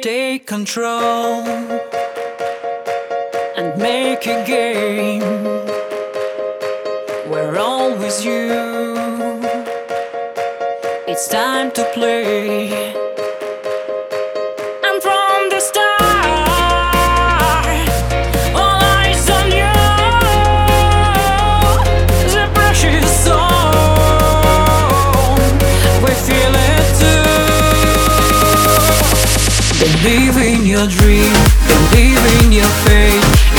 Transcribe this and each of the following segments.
take control and make a game where with you. It's time to play. Believe in your dream, believe in your faith.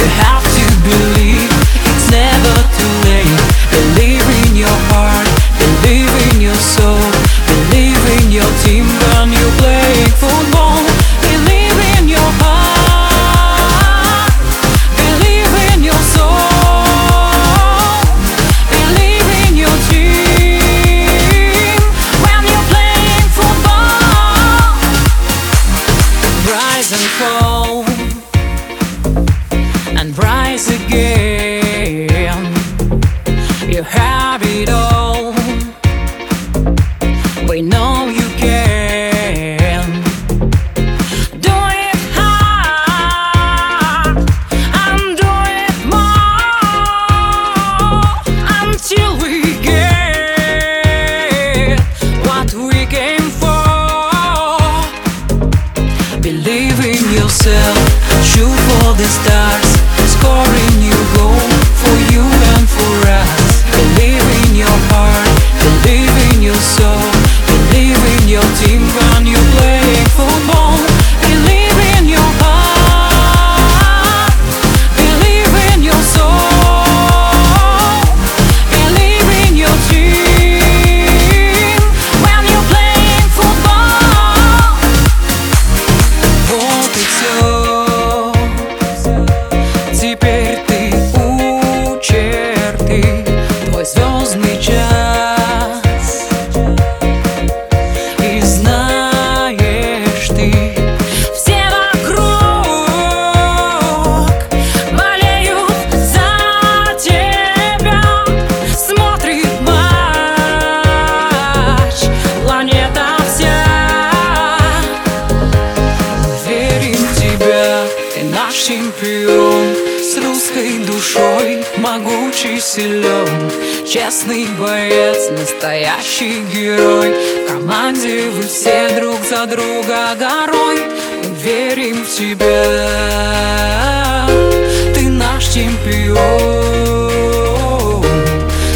Rise again. You have it all. We know you can. Do it hard and do it more until we get what we came for. Believe in yourself, shoot for the stars, чемпион С русской душой, могучий, силен Честный боец, настоящий герой. В команде вы все друг за друга горой Мы верим в тебя. Ты наш чемпион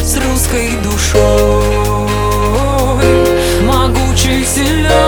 С русской душой Могучий, силен